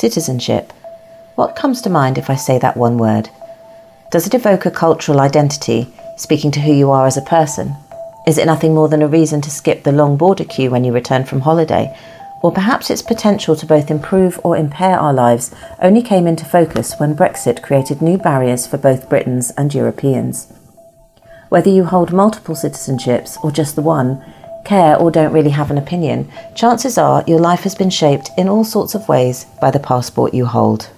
Citizenship. What comes to mind if I say that one word? Does it evoke a cultural identity, speaking to who you are as a person? Is it nothing more than a reason to skip the long border queue when you return from holiday? Or perhaps its potential to both improve or impair our lives only came into focus when Brexit created new barriers for both Britons and Europeans. Whether you hold multiple citizenships or just the one, care, or don't really have an opinion, chances are your life has been shaped in all sorts of ways by the passport you hold.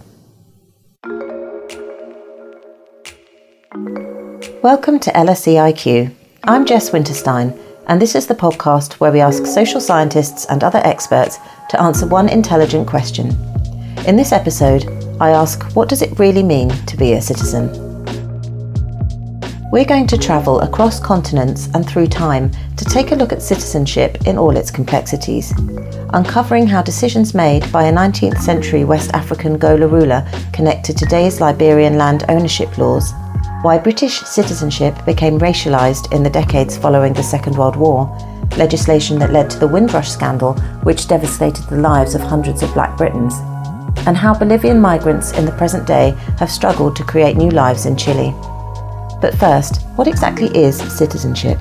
Welcome to LSE IQ. I'm Jess Winterstein, and this is the podcast where we ask social scientists and other experts to answer one intelligent question. In this episode, I ask what does it really mean to be a citizen? We're going to travel across continents and through time to take a look at citizenship in all its complexities, uncovering how decisions made by a 19th century West African Gola ruler connect to today's Liberian land ownership laws, why British citizenship became racialised in the decades following the Second World War, legislation that led to the Windrush scandal, which devastated the lives of hundreds of black Britons, and how Bolivian migrants in the present day have struggled to create new lives in Chile. But first, what exactly is citizenship?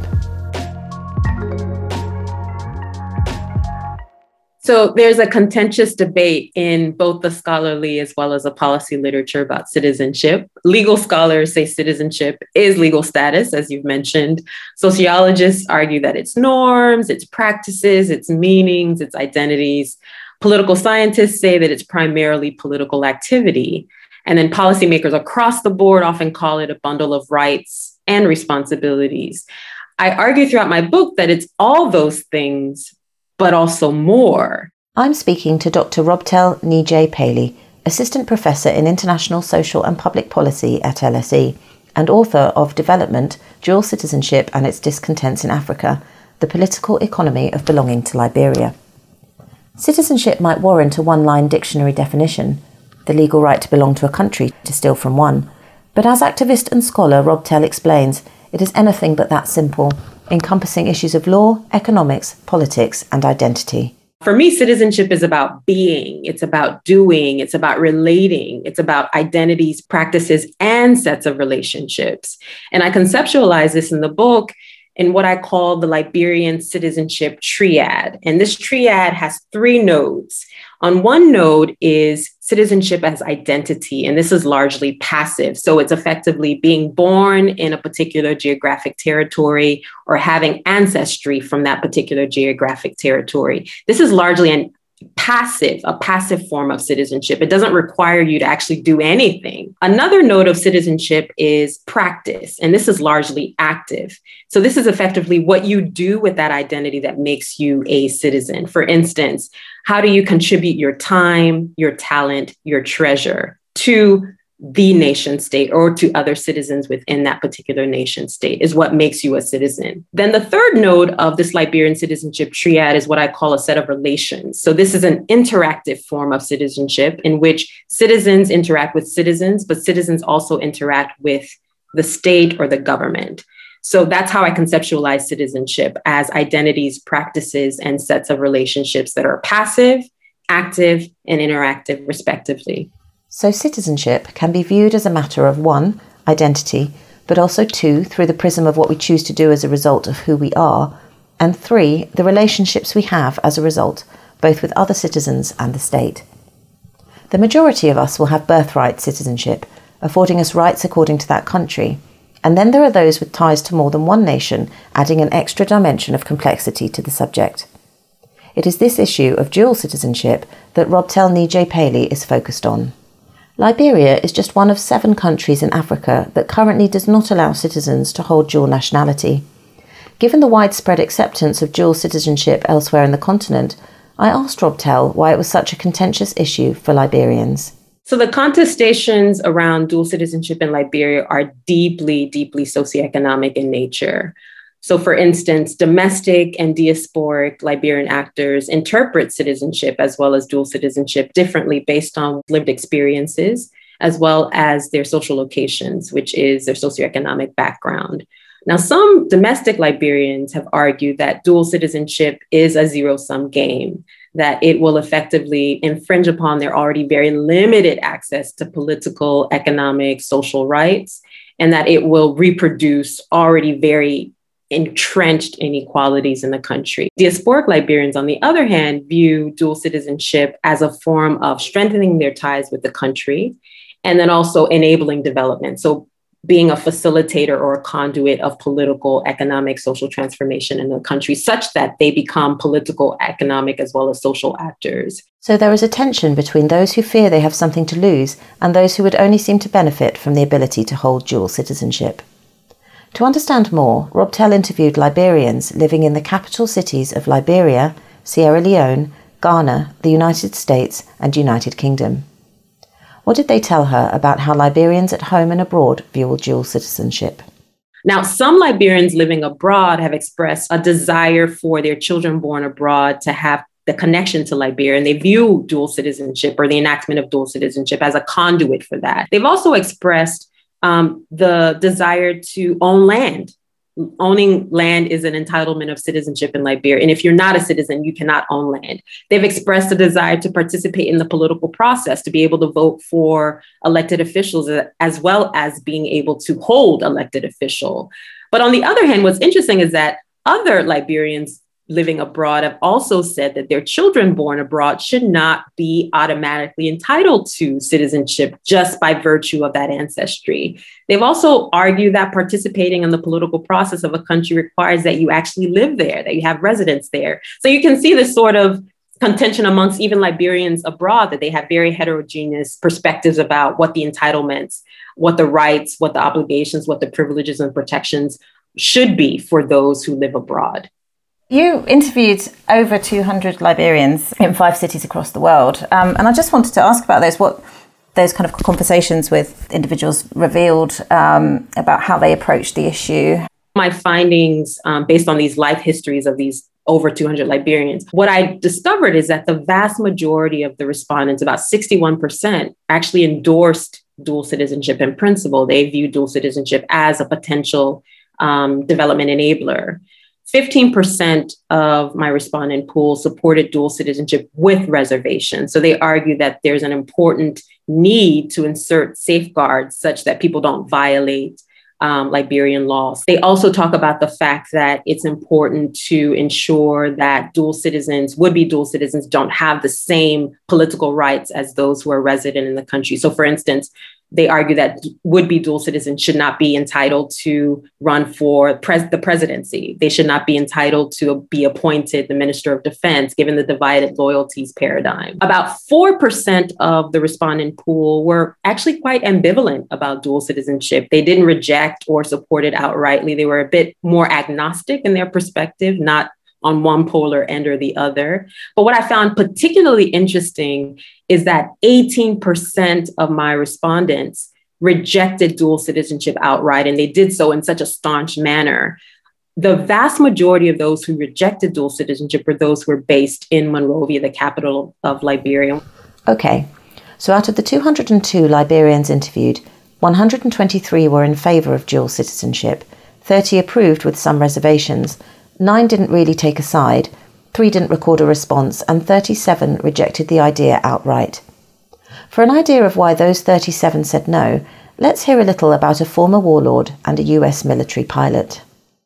So there's a contentious debate in both the scholarly as well as the policy literature about citizenship. Legal scholars say citizenship is legal status, as you've mentioned. Sociologists argue that it's norms, its practices, its meanings, its identities. Political scientists say that it's primarily political activity. And then policymakers across the board often call it a bundle of rights and responsibilities. I argue throughout my book that it's all those things, but also more. I'm speaking to Dr. Robtel Neajai Pailey, Assistant Professor in International Social and Public Policy at LSE and author of Development, Dual Citizenship and Its Discontents in Africa The Political Economy of Belonging to Liberia. Citizenship might warrant a one line dictionary definition, the legal right to belong to a country, to steal from one. But as activist and scholar Robtel explains, it is anything but that simple, encompassing issues of law, economics, politics, and identity. For me, citizenship is about being, it's about doing, it's about relating, it's about identities, practices, and sets of relationships. And I conceptualize this in the book in what I call the Liberian citizenship triad. And this triad has three nodes. On one node is citizenship as identity, and this is largely passive. So it's effectively being born in a particular geographic territory or having ancestry from that particular geographic territory. This is largely an passive, a passive form of citizenship. It doesn't require you to actually do anything. Another note of citizenship is practice, and this is largely active. So, this is effectively what you do with that identity that makes you a citizen. For instance, how do you contribute your time, your talent, your treasure to the nation state or to other citizens within that particular nation state is what makes you a citizen. Then the third node of this Liberian citizenship triad is what I call a set of relations. So this is an interactive form of citizenship in which citizens interact with citizens, but citizens also interact with the state or the government. So that's how I conceptualize citizenship as identities, practices, and sets of relationships that are passive, active, and interactive, respectively. So, citizenship can be viewed as a matter of one, identity, but also two, through the prism of what we choose to do as a result of who we are, and three, the relationships we have as a result, both with other citizens and the state. The majority of us will have birthright citizenship, affording us rights according to that country, and then there are those with ties to more than one nation, adding an extra dimension of complexity to the subject. It is this issue of dual citizenship that Robtel J. Pailey is focused on. Liberia is just one of seven countries in Africa that currently does not allow citizens to hold dual nationality. Given the widespread acceptance of dual citizenship elsewhere in the continent, I asked Robtel why it was such a contentious issue for Liberians. So, the contestations around dual citizenship in Liberia are deeply, deeply socioeconomic in nature. So, for instance, domestic and diasporic Liberian actors interpret citizenship as well as dual citizenship differently based on lived experiences, as well as their social locations, which is their socioeconomic background. Now, some domestic Liberians have argued that dual citizenship is a zero sum game. that it will effectively infringe upon their already very limited access to political, economic, social rights, and that it will reproduce already very entrenched inequalities in the country. Diasporic Liberians, on the other hand, view dual citizenship as a form of strengthening their ties with the country and then also enabling development. So being a facilitator or a conduit of political, economic, social transformation in the country, such that they become political, economic, as well as social actors. So there is a tension between those who fear they have something to lose and those who would only seem to benefit from the ability to hold dual citizenship. To understand more, Robtel interviewed Liberians living in the capital cities of Liberia, Sierra Leone, Ghana, the United States, and United Kingdom. What did they tell her about how Liberians at home and abroad view dual citizenship? Now, some Liberians living abroad have expressed a desire for their children born abroad to have the connection to Liberia, and they view dual citizenship or the enactment of dual citizenship as a conduit for that. They've also expressed um, the desire to own land. Owning land is an entitlement of citizenship in Liberia. And if you're not a citizen, you cannot own land. They've expressed a desire to participate in the political process, to be able to vote for elected officials, as well as being able to hold elected official. But on the other hand, what's interesting is that other Liberians living abroad have also said that their children born abroad should not be automatically entitled to citizenship just by virtue of that ancestry. They've also argued that participating in the political process of a country requires that you actually live there, that you have residence there. So you can see this sort of contention amongst even Liberians abroad that they have very heterogeneous perspectives about what the entitlements, what the rights, what the obligations, what the privileges and protections should be for those who live abroad. You interviewed over 200 Liberians in five cities across the world. Um, and I just wanted to ask about those, what those kind of conversations with individuals revealed um, about how they approached the issue. My findings, um, based on these life histories of these over 200 Liberians, what I discovered is that the vast majority of the respondents, about 61%, actually endorsed dual citizenship in principle. They view dual citizenship as a potential um, development enabler. 15% of my respondent pool supported dual citizenship with reservation. So they argue that there's an important need to insert safeguards such that people don't violate um, Liberian laws. They also talk about the fact that it's important to ensure that dual citizens, would be dual citizens, don't have the same political rights as those who are resident in the country. So, for instance, they argue that would-be dual citizens should not be entitled to run for pres- the presidency. They should not be entitled to be appointed the minister of defense, given the divided loyalties paradigm. About 4% of the respondent pool were actually quite ambivalent about dual citizenship. They didn't reject or support it outrightly. They were a bit more agnostic in their perspective, not on one polar end or the other. But what I found particularly interesting is that 18% of my respondents rejected dual citizenship outright, and they did so in such a staunch manner. The vast majority of those who rejected dual citizenship were those who were based in Monrovia, the capital of Liberia. Okay, so out of the 202 Liberians interviewed, 123 were in favour of dual citizenship, 30 approved with some reservations, Nine didn't really take a side, three didn't record a response, and 37 rejected the idea outright. For an idea of why those 37 said no, let's hear a little about a former warlord and a US military pilot.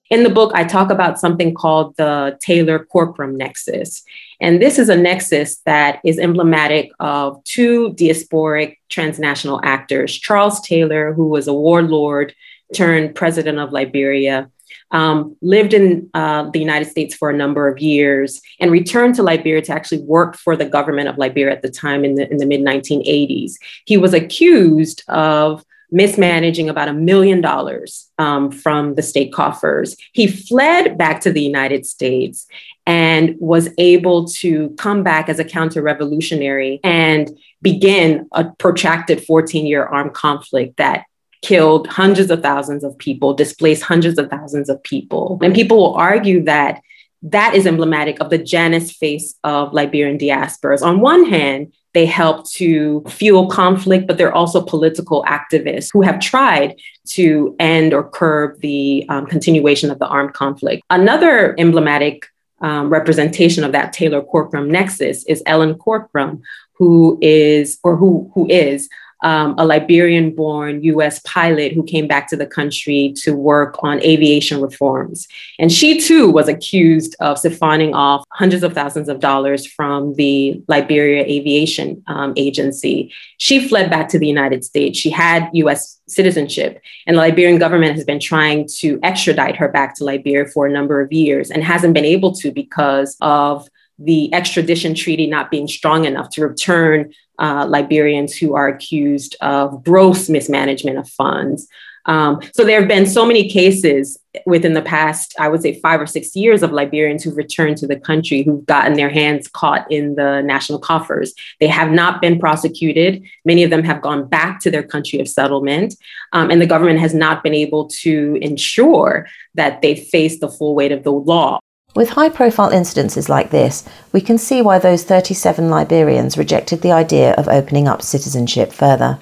In the book, I talk about something called the Taylor Corkrum Nexus. And this is a nexus that is emblematic of two diasporic transnational actors Charles Taylor, who was a warlord turned president of Liberia, um, lived in uh, the United States for a number of years, and returned to Liberia to actually work for the government of Liberia at the time in the, in the mid 1980s. He was accused of mismanaging about a million dollars um, from the state coffers. He fled back to the United States and was able to come back as a counter revolutionary and begin a protracted 14 year armed conflict that killed hundreds of thousands of people, displaced hundreds of thousands of people. And people will argue that that is emblematic of the Janus face of Liberian diasporas. On one hand, they help to fuel conflict, but they're also political activists who have tried to end or curb the um, continuation of the armed conflict. Another emblematic um, representation of that Taylor Corkrum nexus is Ellen Corkrum, who is or who who is um, a Liberian born US pilot who came back to the country to work on aviation reforms. And she too was accused of siphoning off hundreds of thousands of dollars from the Liberia Aviation um, Agency. She fled back to the United States. She had US citizenship, and the Liberian government has been trying to extradite her back to Liberia for a number of years and hasn't been able to because of the extradition treaty not being strong enough to return uh, Liberians who are accused of gross mismanagement of funds. Um, so there have been so many cases within the past, I would say, five or six years of Liberians who've returned to the country who've gotten their hands caught in the national coffers. They have not been prosecuted. Many of them have gone back to their country of settlement, um, and the government has not been able to ensure that they face the full weight of the law. With high profile incidences like this, we can see why those 37 Liberians rejected the idea of opening up citizenship further.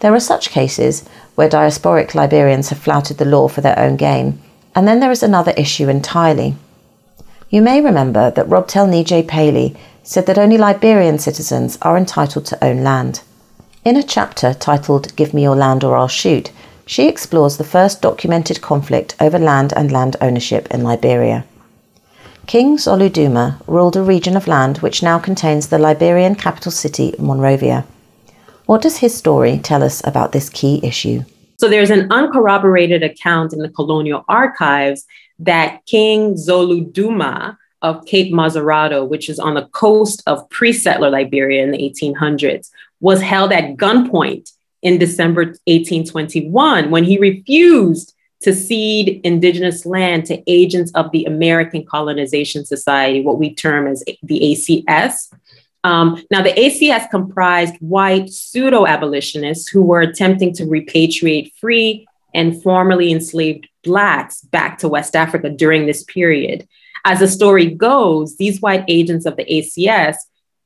There are such cases where diasporic Liberians have flouted the law for their own gain, and then there is another issue entirely. You may remember that Robtel Neajai Pailey said that only Liberian citizens are entitled to own land. In a chapter titled Give Me Your Land or I'll Shoot, she explores the first documented conflict over land and land ownership in Liberia. King Zoluduma ruled a region of land which now contains the Liberian capital city, Monrovia. What does his story tell us about this key issue? So there's an uncorroborated account in the colonial archives that King Zoluduma of Cape Mesurado, which is on the coast of pre settler Liberia in the 1800s, was held at gunpoint in December 1821 when he refused to cede indigenous land to agents of the American Colonization Society, what we term as the ACS. Um, now, the ACS comprised white pseudo abolitionists who were attempting to repatriate free and formerly enslaved Blacks back to West Africa during this period. As the story goes, these white agents of the ACS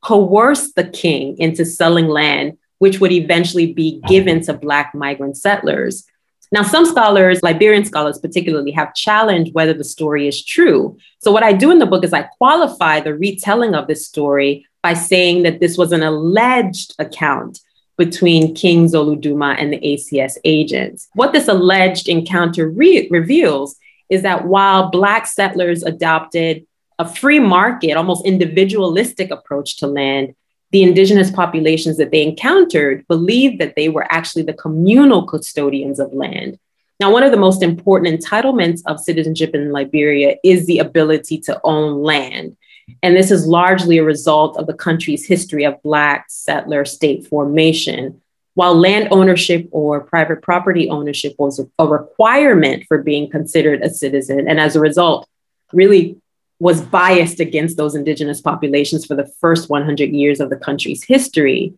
coerced the king into selling land, which would eventually be given to Black migrant settlers. Now, some scholars, Liberian scholars particularly, have challenged whether the story is true. So, what I do in the book is I qualify the retelling of this story by saying that this was an alleged account between King Zoluduma and the ACS agents. What this alleged encounter re- reveals is that while Black settlers adopted a free market, almost individualistic approach to land, the indigenous populations that they encountered believed that they were actually the communal custodians of land. Now, one of the most important entitlements of citizenship in Liberia is the ability to own land. And this is largely a result of the country's history of Black settler state formation. While land ownership or private property ownership was a requirement for being considered a citizen, and as a result, really was biased against those indigenous populations for the first 100 years of the country's history.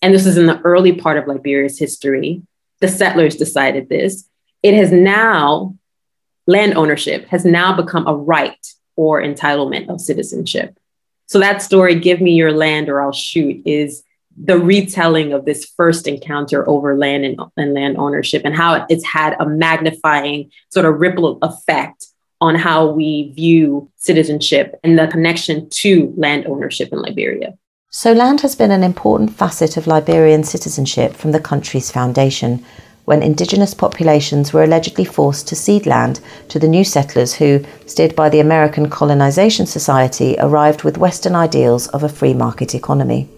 And this is in the early part of Liberia's history. The settlers decided this. It has now, land ownership has now become a right or entitlement of citizenship. So that story, Give Me Your Land or I'll Shoot, is the retelling of this first encounter over land and, and land ownership and how it's had a magnifying sort of ripple effect on how we view citizenship and the connection to land ownership in Liberia. So, land has been an important facet of Liberian citizenship from the country's foundation, when indigenous populations were allegedly forced to cede land to the new settlers who, steered by the American Colonization Society, arrived with Western ideals of a free market economy.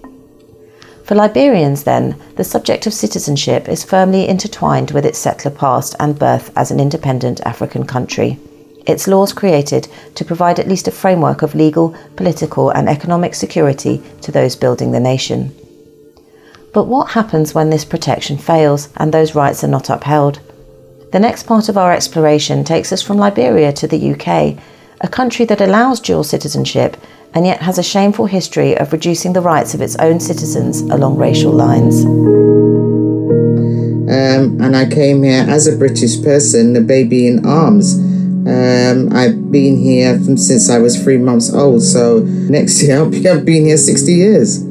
For Liberians, then, the subject of citizenship is firmly intertwined with its settler past and birth as an independent African country its laws created to provide at least a framework of legal, political, and economic security to those building the nation. But what happens when this protection fails and those rights are not upheld? The next part of our exploration takes us from Liberia to the UK, a country that allows dual citizenship and yet has a shameful history of reducing the rights of its own citizens along racial lines. Um, and I came here as a British person, a baby in arms. Um, I've been here since I was three months old, so next year I'll be, I've been here 60 years.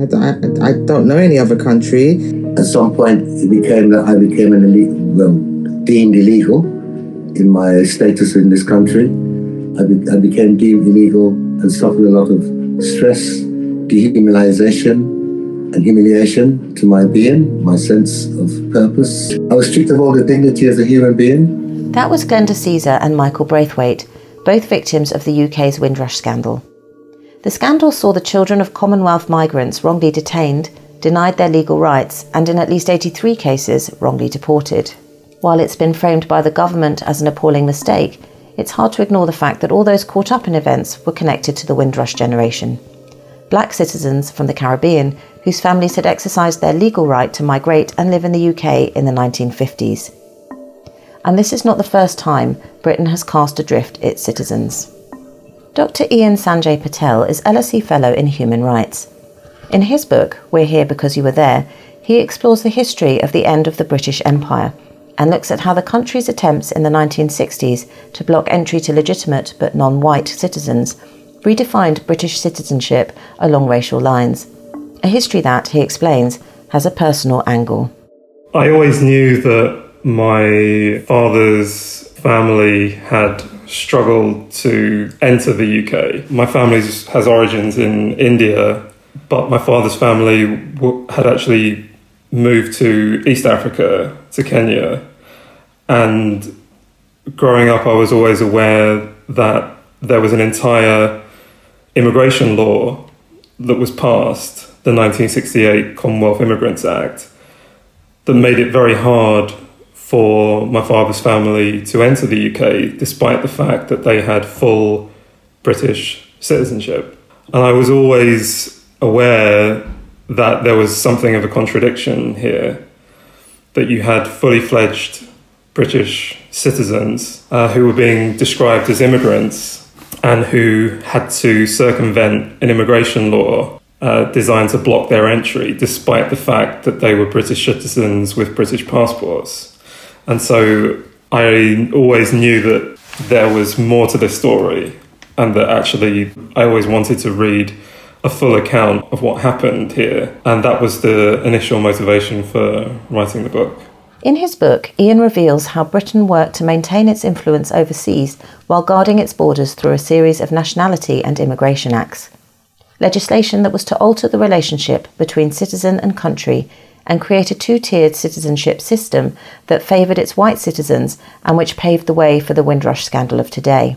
I, I, I don't know any other country. At some point, it became that I became an illegal, well, deemed illegal in my status in this country. I, be, I became deemed illegal and suffered a lot of stress, dehumanization, and humiliation to my being, my sense of purpose. I was stripped of all the dignity as a human being. That was Glenda Caesar and Michael Braithwaite, both victims of the UK's Windrush scandal. The scandal saw the children of Commonwealth migrants wrongly detained, denied their legal rights, and in at least 83 cases, wrongly deported. While it's been framed by the government as an appalling mistake, it's hard to ignore the fact that all those caught up in events were connected to the Windrush generation. Black citizens from the Caribbean whose families had exercised their legal right to migrate and live in the UK in the 1950s. And this is not the first time Britain has cast adrift its citizens. Dr. Ian Sanjay Patel is LSE Fellow in Human Rights. In his book, We're Here Because You Were There, he explores the history of the end of the British Empire and looks at how the country's attempts in the 1960s to block entry to legitimate but non white citizens redefined British citizenship along racial lines a history that, he explains, has a personal angle. I always knew that my father's family had struggled to enter the UK. My family has origins in India, but my father's family had actually moved to East Africa, to Kenya. And growing up, I was always aware that there was an entire immigration law that was passed the 1968 Commonwealth Immigrants Act that made it very hard for my father's family to enter the UK, despite the fact that they had full British citizenship. And I was always aware that there was something of a contradiction here, that you had fully fledged British citizens uh, who were being described as immigrants and who had to circumvent an immigration law uh, designed to block their entry, despite the fact that they were British citizens with British passports. And so I always knew that there was more to this story, and that actually I always wanted to read a full account of what happened here. And that was the initial motivation for writing the book. In his book, Ian reveals how Britain worked to maintain its influence overseas while guarding its borders through a series of nationality and immigration acts legislation that was to alter the relationship between citizen and country and create a two tiered citizenship system that favoured its white citizens and which paved the way for the Windrush scandal of today.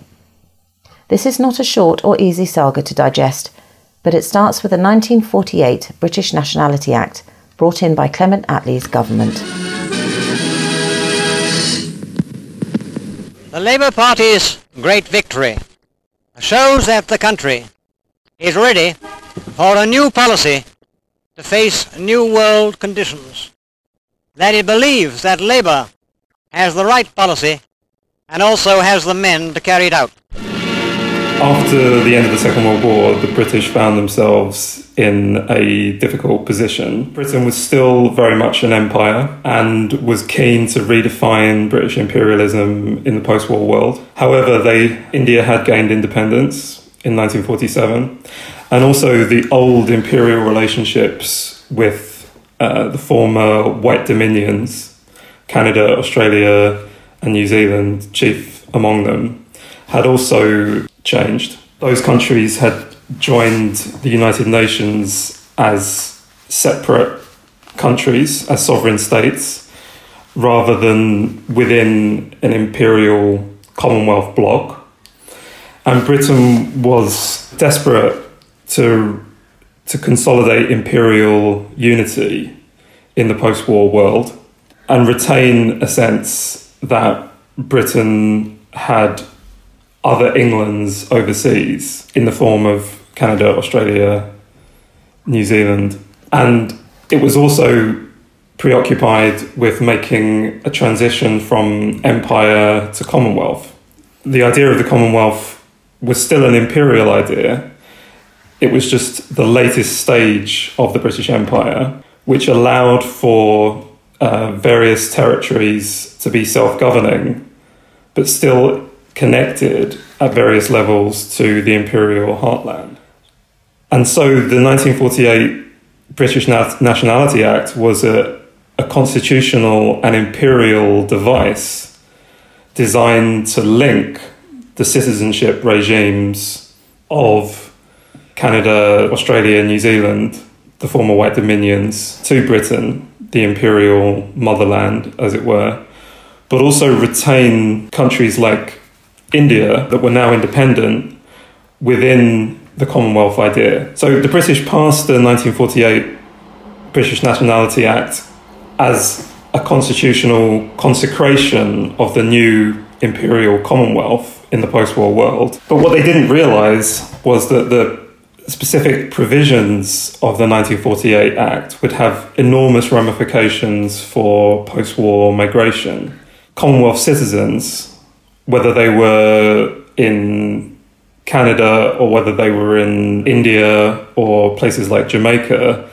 This is not a short or easy saga to digest, but it starts with the 1948 British Nationality Act, brought in by Clement Attlee's government. The Labour Party's great victory shows that the country is ready for a new policy to face new world conditions. That it believes that Labour has the right policy and also has the men to carry it out. After the end of the Second World War, the British found themselves in a difficult position. Britain was still very much an empire and was keen to redefine British imperialism in the post-war world. However, they India had gained independence in 1947, and also the old imperial relationships with uh, the former white dominions, Canada, Australia, and New Zealand, chief among them, had also changed. Those countries had joined the United Nations as separate countries, as sovereign states, rather than within an imperial Commonwealth bloc and Britain was desperate to to consolidate imperial unity in the post-war world and retain a sense that Britain had other Englands overseas in the form of Canada, Australia, New Zealand, and it was also preoccupied with making a transition from empire to Commonwealth. The idea of the Commonwealth was still an imperial idea. It was just the latest stage of the British Empire, which allowed for uh, various territories to be self governing, but still connected at various levels to the imperial heartland. And so the 1948 British Nationality Act was a, a constitutional and imperial device designed to link the citizenship regimes of Canada, Australia, New Zealand, the former white dominions, to Britain, the imperial motherland, as it were, but also retain countries like India that were now independent within the Commonwealth idea. So the British passed the 1948 British Nationality Act as a constitutional consecration of the new imperial Commonwealth in the post war world. But what they didn't realise was that the specific provisions of the 1948 Act would have enormous ramifications for post war migration. Commonwealth citizens, whether they were in Canada or whether they were in India or places like Jamaica,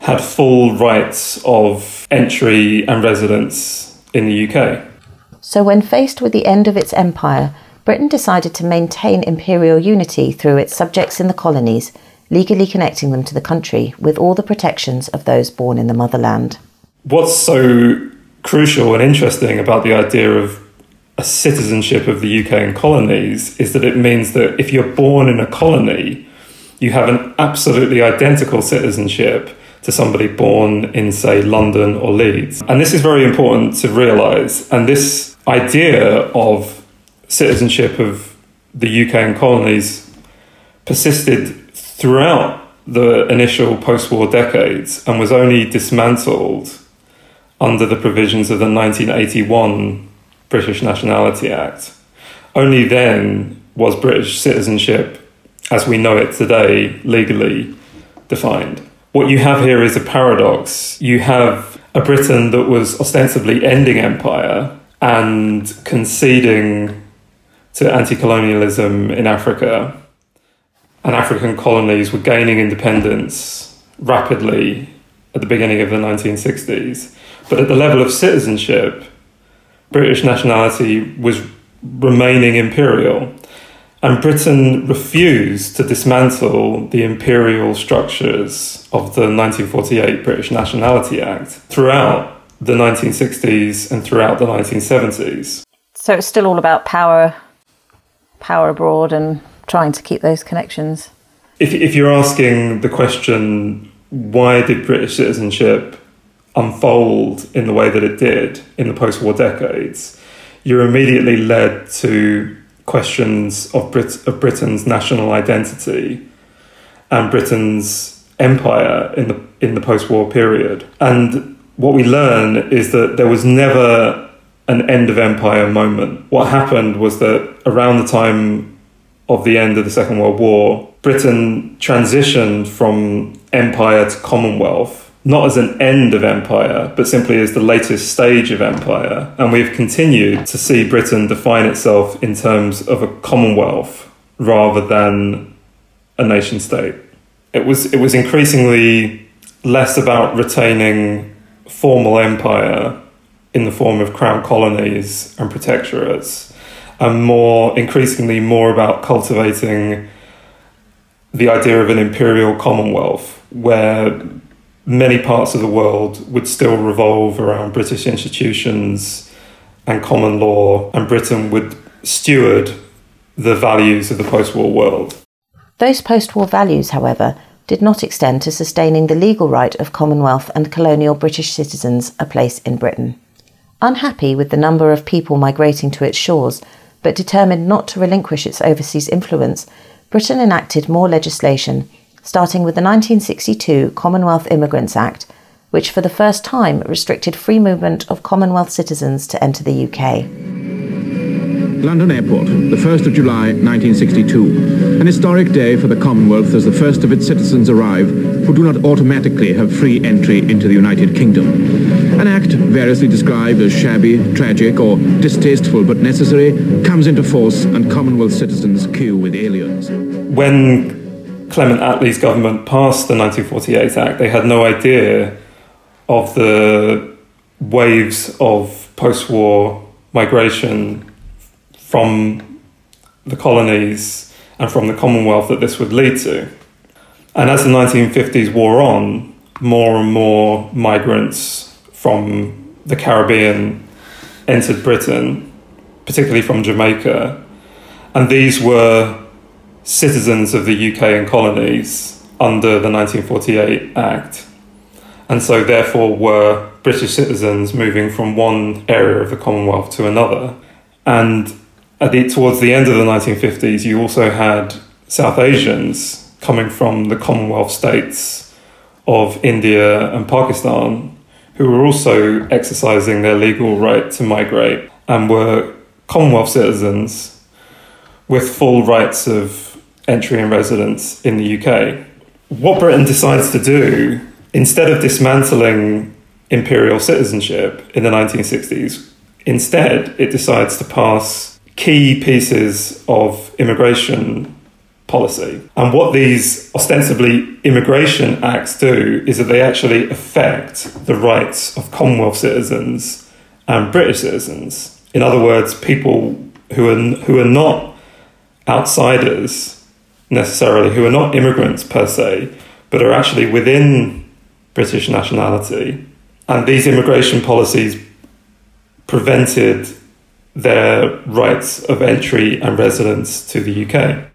had full rights of entry and residence in the UK. So, when faced with the end of its empire, Britain decided to maintain imperial unity through its subjects in the colonies, legally connecting them to the country with all the protections of those born in the motherland. What's so crucial and interesting about the idea of a citizenship of the UK and colonies is that it means that if you're born in a colony, you have an absolutely identical citizenship to somebody born in, say, London or Leeds. And this is very important to realise. And this idea of citizenship of the UK and colonies persisted throughout the initial post war decades and was only dismantled under the provisions of the 1981 British Nationality Act. Only then was British citizenship, as we know it today, legally defined. What you have here is a paradox. You have a Britain that was ostensibly ending empire and conceding to anti colonialism in Africa, and African colonies were gaining independence rapidly at the beginning of the 1960s. But at the level of citizenship, British nationality was remaining imperial. And Britain refused to dismantle the imperial structures of the 1948 British Nationality Act throughout the 1960s and throughout the 1970s. So it's still all about power, power abroad, and trying to keep those connections. If, if you're asking the question, why did British citizenship unfold in the way that it did in the post war decades, you're immediately led to questions of, Brit- of Britain's national identity and Britain's empire in the, in the post war period. And what we learn is that there was never an end of empire moment. What happened was that around the time of the end of the Second World War, Britain transitioned from empire to Commonwealth not as an end of empire, but simply as the latest stage of empire. And we've continued to see Britain define itself in terms of a commonwealth rather than a nation state. It was, it was increasingly less about retaining formal empire in the form of crown colonies and protectorates, and more increasingly more about cultivating the idea of an imperial commonwealth where many parts of the world would still revolve around British institutions and common law, and Britain would steward the values of the post war world. Those post war values, however, did not extend to sustaining the legal right of Commonwealth and colonial British citizens a place in Britain. Unhappy with the number of people migrating to its shores, but determined not to relinquish its overseas influence, Britain enacted more legislation starting with the 1962 Commonwealth Immigrants Act, which for the first time restricted free movement of Commonwealth citizens to enter the UK. London Airport, the 1st of July 1962. An historic day for the Commonwealth as the first of its citizens arrive who do not automatically have free entry into the United Kingdom. An act variously described as shabby, tragic, or distasteful but necessary comes into force and Commonwealth citizens queue with aliens. When Clement Attlee's government passed the 1948 Act, they had no idea of the waves of post war migration from the colonies and from the Commonwealth that this would lead to. And as the 1950s wore on, more and more migrants from the Caribbean entered Britain, particularly from Jamaica. And these were citizens of the UK and colonies under the 1948 Act, and so therefore were British citizens moving from one area of the Commonwealth to another. And the, towards the end of the 1950s, you also had South Asians coming from the Commonwealth states of India and Pakistan who were also exercising their legal right to migrate and were Commonwealth citizens with full rights of entry and residence in the UK. What Britain decides to do, instead of dismantling imperial citizenship in the 1960s, instead it decides to pass key pieces of immigration policy. And what these ostensibly immigration acts do is that they actually affect the rights of Commonwealth citizens and British citizens. In other words, people who are, who are not outsiders necessarily, who are not immigrants per se, but are actually within British nationality. And these immigration policies prevented their rights of entry and residence to the UK.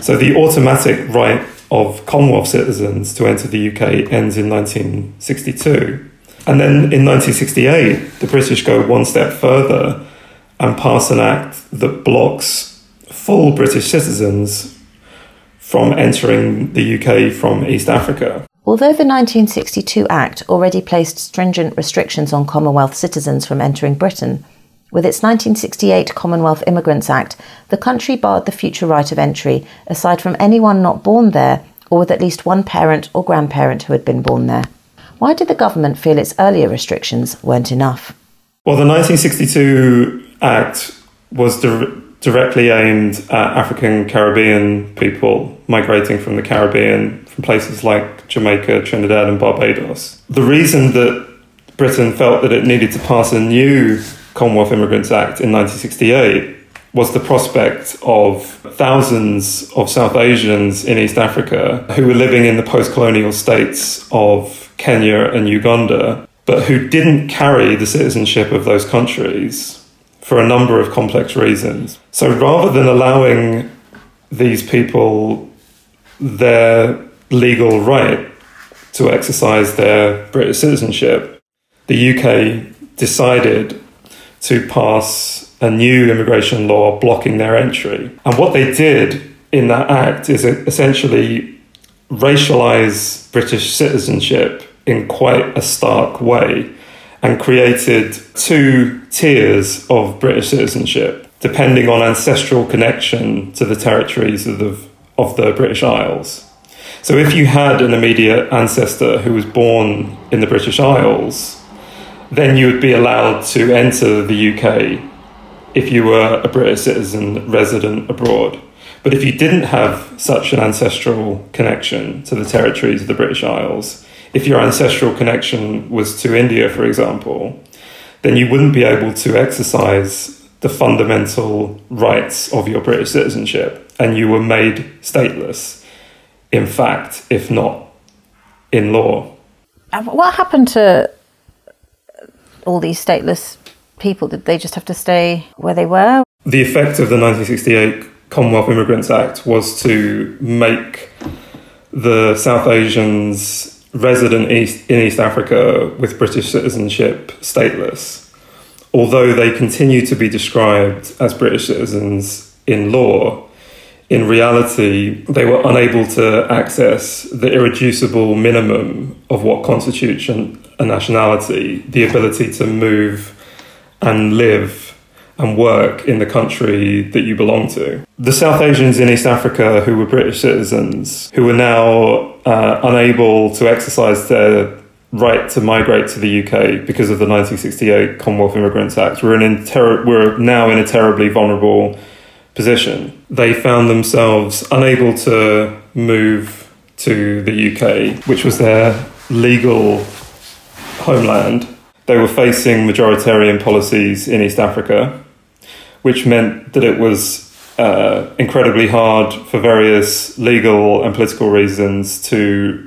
So the automatic right of Commonwealth citizens to enter the UK ends in 1962. And then in 1968, the British go one step further and pass an act that blocks full British citizens from entering the UK from East Africa. Although the 1962 Act already placed stringent restrictions on Commonwealth citizens from entering Britain, with its 1968 Commonwealth Immigrants Act, the country barred the future right of entry aside from anyone not born there or with at least one parent or grandparent who had been born there. Why did the government feel its earlier restrictions weren't enough? Well, the 1962 Act was di- directly aimed at African Caribbean people migrating from the Caribbean, from places like Jamaica, Trinidad, and Barbados. The reason that Britain felt that it needed to pass a new Commonwealth Immigrants Act in 1968 was the prospect of thousands of South Asians in East Africa who were living in the post colonial states of Kenya and Uganda, but who didn't carry the citizenship of those countries for a number of complex reasons. So rather than allowing these people their legal right to exercise their British citizenship, the UK decided to pass a new immigration law blocking their entry. And what they did in that act is essentially racialize British citizenship in quite a stark way and created two tiers of British citizenship depending on ancestral connection to the territories of the, of the British Isles. So if you had an immediate ancestor who was born in the British Isles, then you would be allowed to enter the UK if you were a British citizen resident abroad. But if you didn't have such an ancestral connection to the territories of the British Isles, if your ancestral connection was to India, for example, then you wouldn't be able to exercise the fundamental rights of your British citizenship, and you were made stateless, in fact, if not in law. What happened to all these stateless people? Did they just have to stay where they were? The effect of the 1968 Commonwealth Immigrants Act was to make the South Asians resident East, in East Africa with British citizenship stateless, although they continue to be described as British citizens in law. In reality, they were unable to access the irreducible minimum of what constitutes a nationality, the ability to move and live and work in the country that you belong to. The South Asians in East Africa who were British citizens, who were now uh, unable to exercise their right to migrate to the UK because of the 1968 Commonwealth Immigrants Act, were, in ter- were now in a terribly vulnerable position. They found themselves unable to move to the UK, which was their legal homeland. They were facing majoritarian policies in East Africa, which meant that it was uh, incredibly hard for various legal and political reasons to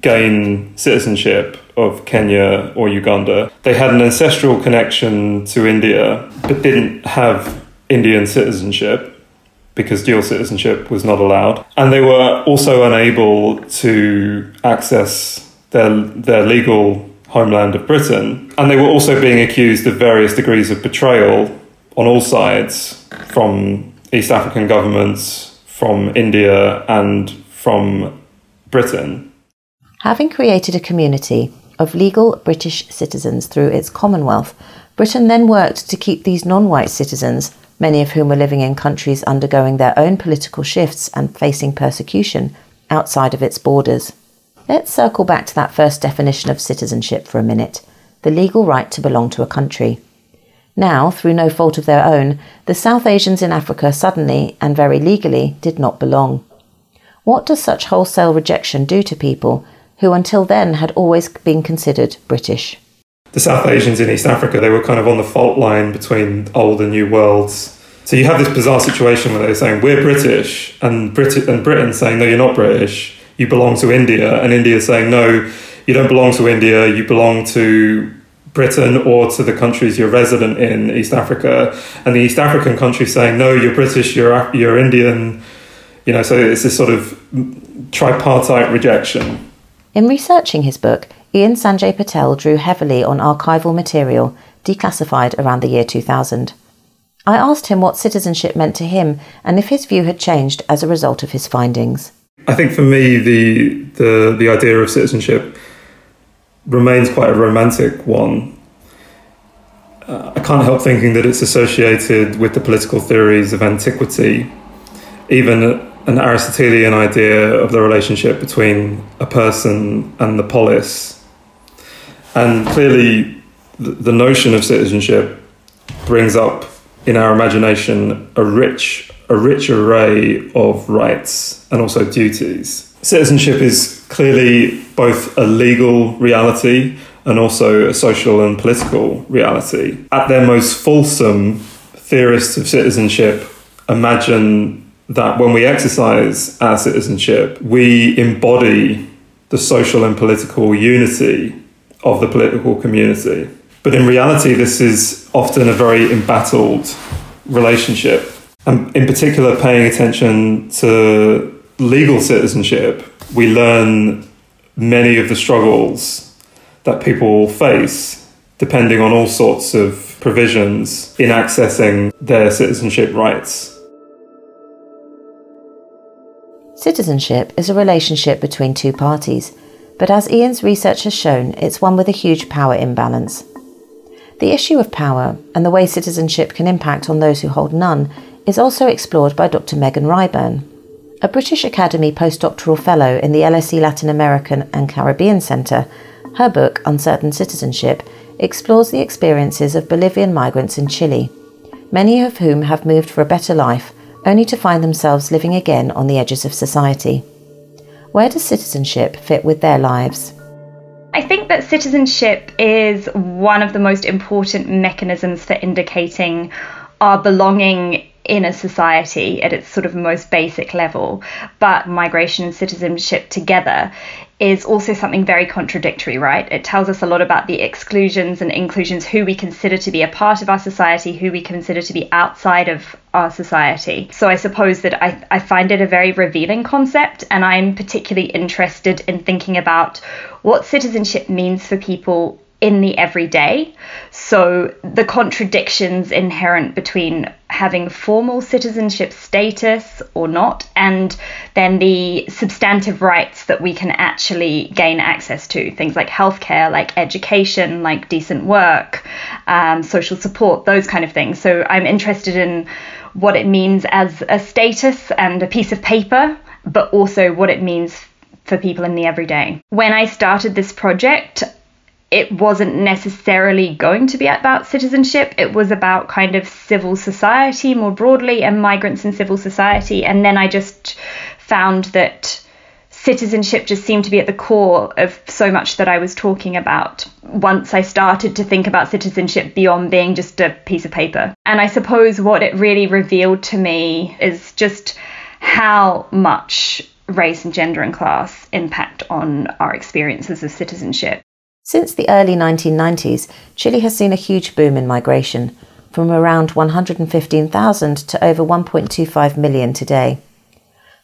gain citizenship of Kenya or Uganda. They had an ancestral connection to India, but didn't have Indian citizenship. because dual citizenship was not allowed. And they were also unable to access their, their legal homeland of Britain. And they were also being accused of various degrees of betrayal on all sides from East African governments, from India, and from Britain. Having created a community of legal British citizens through its Commonwealth, Britain then worked to keep these non white citizens, many of whom were living in countries undergoing their own political shifts and facing persecution, outside of its borders. Let's circle back to that first definition of citizenship for a minute the legal right to belong to a country. Now, through no fault of their own, the South Asians in Africa suddenly and very legally did not belong. What does such wholesale rejection do to people who until then had always been considered British? The South Asians in East Africa, they were kind of on the fault line between old and new worlds. So you have this bizarre situation where they're saying, we're British, and, Brit- and Britain saying, no, you're not British you belong to India, and India saying, no, you don't belong to India, you belong to Britain or to the countries you're resident in, East Africa, and the East African countries saying, no, you're British, you're, you're Indian. You know, so it's this sort of tripartite rejection. In researching his book, Ian Sanjay Patel drew heavily on archival material declassified around the year 2000. I asked him what citizenship meant to him and if his view had changed as a result of his findings. I think for me, the the the idea of citizenship remains quite a romantic one. Uh, I can't help thinking that it's associated with the political theories of antiquity, even an Aristotelian idea of the relationship between a person and the polis. And clearly, the, the notion of citizenship brings up in our imagination a rich a rich array of rights and also duties. Citizenship is clearly both a legal reality and also a social and political reality. At their most fulsome, theorists of citizenship imagine that when we exercise our citizenship, we embody the social and political unity of the political community. But in reality, this is often a very embattled relationship. And in particular, paying attention to legal citizenship, we learn many of the struggles that people face depending on all sorts of provisions in accessing their citizenship rights. Citizenship is a relationship between two parties, but as Ian's research has shown, it's one with a huge power imbalance. The issue of power and the way citizenship can impact on those who hold none is also explored by Dr. Megan Ryburn, a British Academy postdoctoral fellow in the LSE Latin American and Caribbean Centre. Her book, Uncertain Citizenship, explores the experiences of Bolivian migrants in Chile, many of whom have moved for a better life only to find themselves living again on the edges of society. Where does citizenship fit with their lives? I think that citizenship is one of the most important mechanisms for indicating our belonging in a society at its sort of most basic level. But migration and citizenship together is also something very contradictory, right? It tells us a lot about the exclusions and inclusions, who we consider to be a part of our society, who we consider to be outside of our society. So I suppose that I, I find it a very revealing concept, and I'm particularly interested in thinking about what citizenship means for people in the everyday. So, the contradictions inherent between having formal citizenship status or not, and then the substantive rights that we can actually gain access to things like healthcare, like education, like decent work, um, social support, those kind of things. So, I'm interested in what it means as a status and a piece of paper, but also what it means for people in the everyday. When I started this project, it wasn't necessarily going to be about citizenship. It was about kind of civil society more broadly and migrants in civil society. And then I just found that citizenship just seemed to be at the core of so much that I was talking about once I started to think about citizenship beyond being just a piece of paper. And I suppose what it really revealed to me is just how much race and gender and class impact on our experiences of citizenship. Since the early 1990s, Chile has seen a huge boom in migration. from around 115,000 to over 1.25 million today.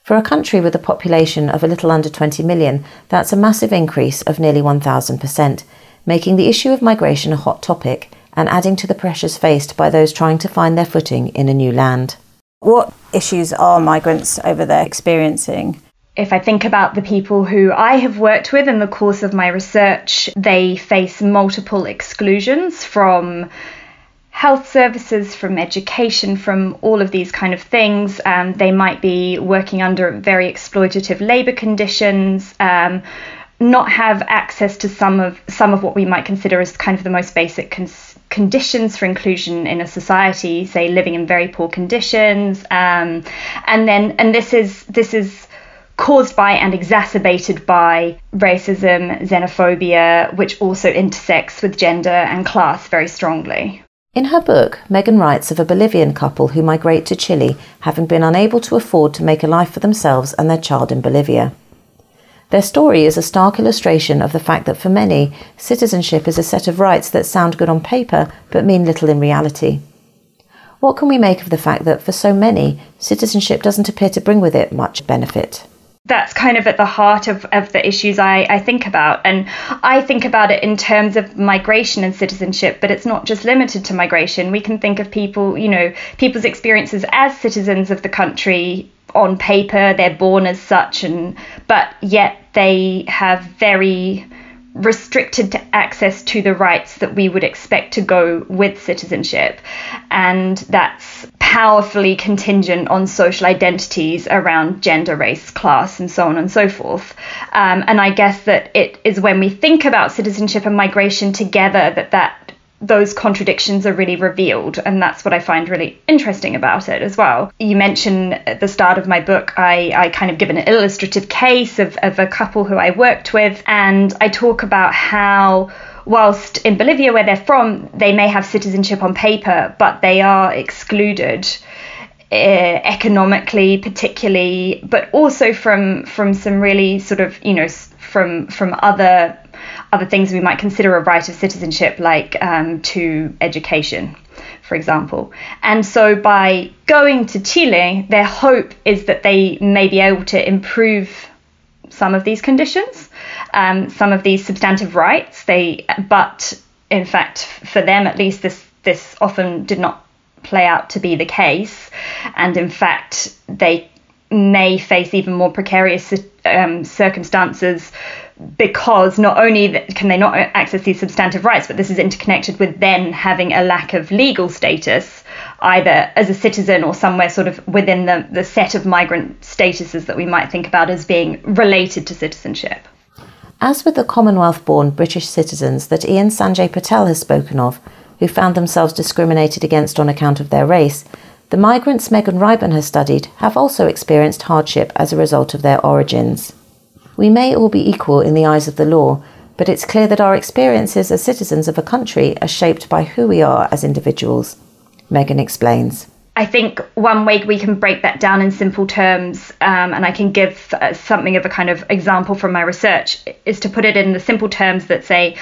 For a country with a population of a little under 20 million, that's a massive increase of nearly 1,000%, making the issue of migration a hot topic and adding to the pressures faced by those trying to find their footing in a new land. What issues are migrants over there experiencing? If I think about the people who I have worked with in the course of my research, they face multiple exclusions from health services, from education, from all of these kind of things. Um, they might be working under very exploitative labour conditions. Um, not have access to some of some of what we might consider as kind of the most basic cons- conditions for inclusion in a society, say living in very poor conditions, um, and then and this is this is caused by and exacerbated by racism, xenophobia, which also intersects with gender and class very strongly. In her book, Megan writes of a Bolivian couple who migrate to Chile, having been unable to afford to make a life for themselves and their child in Bolivia. Their story is a stark illustration of the fact that for many, citizenship is a set of rights that sound good on paper but mean little in reality. What can we make of the fact that for so many, citizenship doesn't appear to bring with it much benefit? That's kind of at the heart of, of the issues I, I think about. And I think about it in terms of migration and citizenship, but it's not just limited to migration. We can think of people, you know, people's experiences as citizens of the country on paper, they're born as such, and but yet they have very restricted to access to the rights that we would expect to go with citizenship. And that's powerfully contingent on social identities around gender, race, class, and so on and so forth. Um, and I guess that it is when we think about citizenship and migration together that that those contradictions are really revealed and that's what i find really interesting about it as well. You mentioned at the start of my book i, I kind of give an illustrative case of, of a couple who i worked with and i talk about how whilst in bolivia where they're from they may have citizenship on paper but they are excluded uh, economically particularly but also from from some really sort of you know from from other other things we might consider a right of citizenship, like um, to education, for example. And so by going to Chile, their hope is that they may be able to improve some of these conditions, um, some of these substantive rights. They, but in fact, for them at least, this this often did not play out to be the case, and in fact, they may face even more precarious um, circumstances because not only can they not access these substantive rights, but this is interconnected with then having a lack of legal status, either as a citizen or somewhere sort of within the, the set of migrant statuses that we might think about as being related to citizenship. As with the Commonwealth born British citizens that Ian Sanjay Patel has spoken of, who found themselves discriminated against on account of their race, the migrants Megan Ryburn has studied have also experienced hardship as a result of their origins. We may all be equal in the eyes of the law, but it's clear that our experiences as citizens of a country are shaped by who we are as individuals. Megan explains. I think one way we can break that down in simple terms, um, and I can give uh, something of a kind of example from my research, is to put it in the simple terms that say,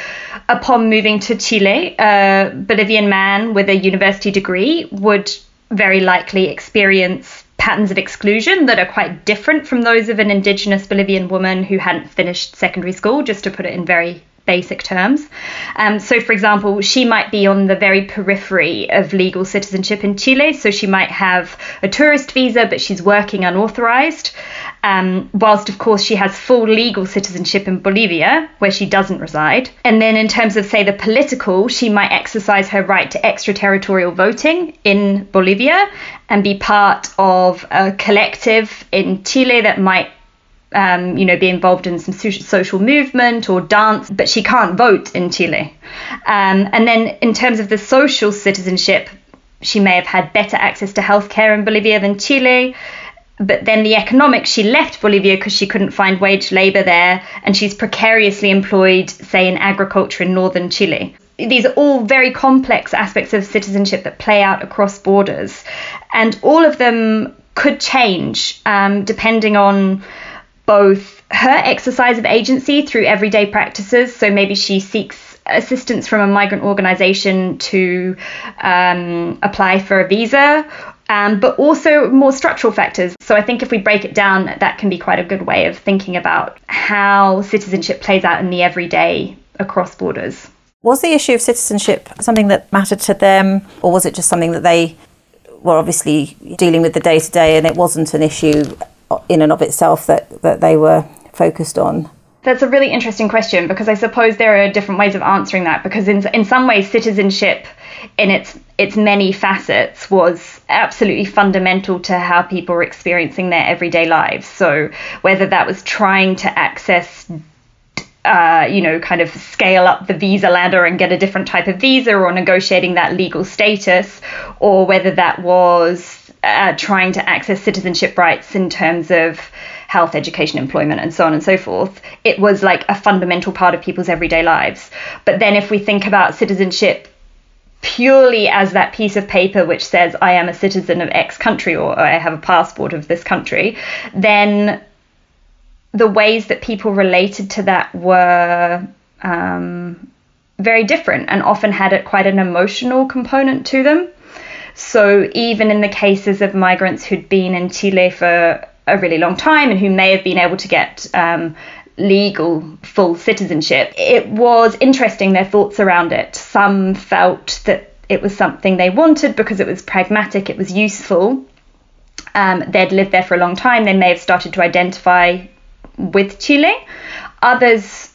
upon moving to Chile, a Bolivian man with a university degree would very likely experience patterns of exclusion that are quite different from those of an indigenous Bolivian woman who hadn't finished secondary school, just to put it in very basic terms. Um, so, for example, she might be on the very periphery of legal citizenship in Chile. So, she might have a tourist visa, but she's working unauthorized um, whilst of course she has full legal citizenship in Bolivia, where she doesn't reside. And then in terms of, say, the political, she might exercise her right to extraterritorial voting in Bolivia and be part of a collective in Chile that might um, you know, be involved in some social movement or dance, but she can't vote in Chile. Um, and then, in terms of the social citizenship, she may have had better access to healthcare in Bolivia than Chile but then the economics, she left Bolivia because she couldn't find wage labor there, and she's precariously employed, say, in agriculture in northern Chile. These are all very complex aspects of citizenship that play out across borders, and all of them could change um, depending on both her exercise of agency through everyday practices. So maybe she seeks assistance from a migrant organization to um, apply for a visa um, but also more structural factors. So I think if we break it down, that can be quite a good way of thinking about how citizenship plays out in the everyday across borders. Was the issue of citizenship something that mattered to them, or was it just something that they were obviously dealing with the day to day and it wasn't an issue in and of itself that, that they were focused on? That's a really interesting question because I suppose there are different ways of answering that. Because in in some ways, citizenship, in its its many facets, was absolutely fundamental to how people were experiencing their everyday lives. So whether that was trying to access uh, you know, kind of scale up the visa ladder and get a different type of visa or negotiating that legal status, or whether that was uh, trying to access citizenship rights in terms of health, education, employment, and so on and so forth. It was like a fundamental part of people's everyday lives. But then if we think about citizenship purely as that piece of paper which says I am a citizen of X country or I have a passport of this country, then the ways that people related to that were um, very different and often had a, quite an emotional component to them. So even in the cases of migrants who'd been in Chile for a really long time and who may have been able to get um, legal full citizenship, it was interesting their thoughts around it. Some felt that it was something they wanted because it was pragmatic, it was useful. Um, they'd lived there for a long time, they may have started to identify with Chile. Others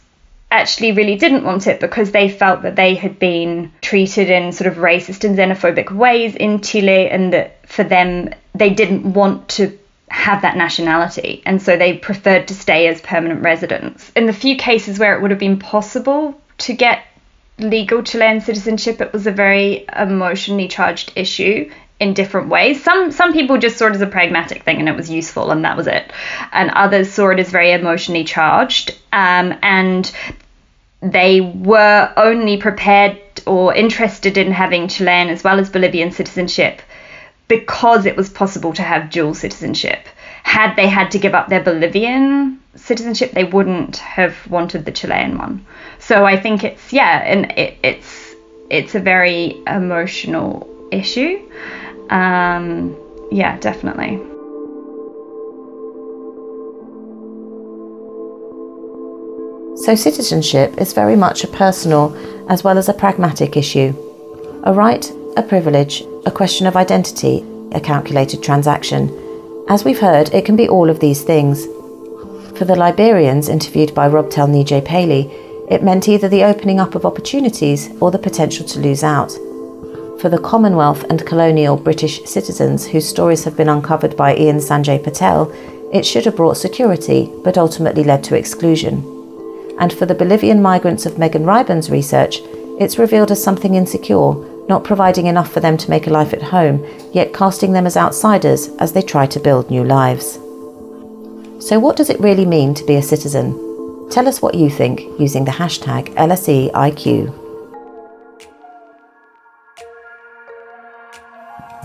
actually really didn't want it because they felt that they had been treated in sort of racist and xenophobic ways in Chile and that for them they didn't want to have that nationality and so they preferred to stay as permanent residents. In the few cases where it would have been possible to get legal Chilean citizenship, it was a very emotionally charged issue in different ways. Some some people just saw it as a pragmatic thing and it was useful and that was it, and others saw it as very emotionally charged. Um, and they were only prepared or interested in having Chilean as well as Bolivian citizenship because it was possible to have dual citizenship. Had they had to give up their Bolivian citizenship, they wouldn't have wanted the Chilean one. So I think it's yeah, and it, it's it's a very emotional issue. Um, yeah, definitely. So, citizenship is very much a personal as well as a pragmatic issue. A right, a privilege, a question of identity, a calculated transaction. As we've heard, it can be all of these things. For the Liberians interviewed by Robtel Neajai Pailey, it meant either the opening up of opportunities or the potential to lose out for the Commonwealth and colonial British citizens whose stories have been uncovered by Ian Sanjay Patel, it should have brought security, but ultimately led to exclusion. And for the Bolivian migrants of Megan Ryburn's research, it's revealed as something insecure, not providing enough for them to make a life at home, yet casting them as outsiders as they try to build new lives. So, what does it really mean to be a citizen? Tell us what you think using the hashtag LSEIQ.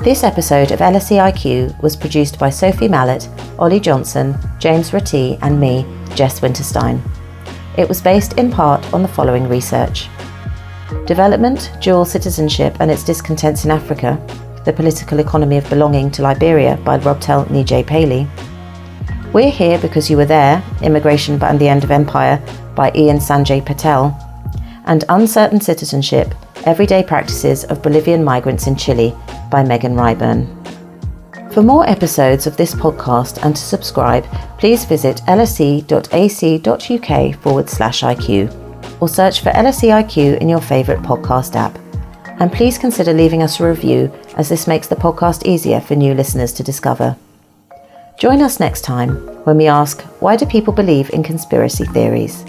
This episode of LSEIQ was produced by Sophie Mallet, Ollie Johnson, James Ratty, and me, Jess Winterstein. It was based in part on the following research Development, Dual Citizenship and its Discontents in Africa, The Political Economy of Belonging to Liberia by Robtel Neajai Pailey. We're here because you were there, Immigration and the End of Empire by Ian Sanjay Patel, and Uncertain Citizenship, Everyday Practices of Bolivian Migrants in Chile by Megan Ryburn. For more episodes of this podcast and to subscribe, please visit lse.ac.uk forward slash IQ or search for LSEIQ in your favourite podcast app. And please consider leaving us a review as this makes the podcast easier for new listeners to discover. Join us next time when we ask why do people believe in conspiracy theories?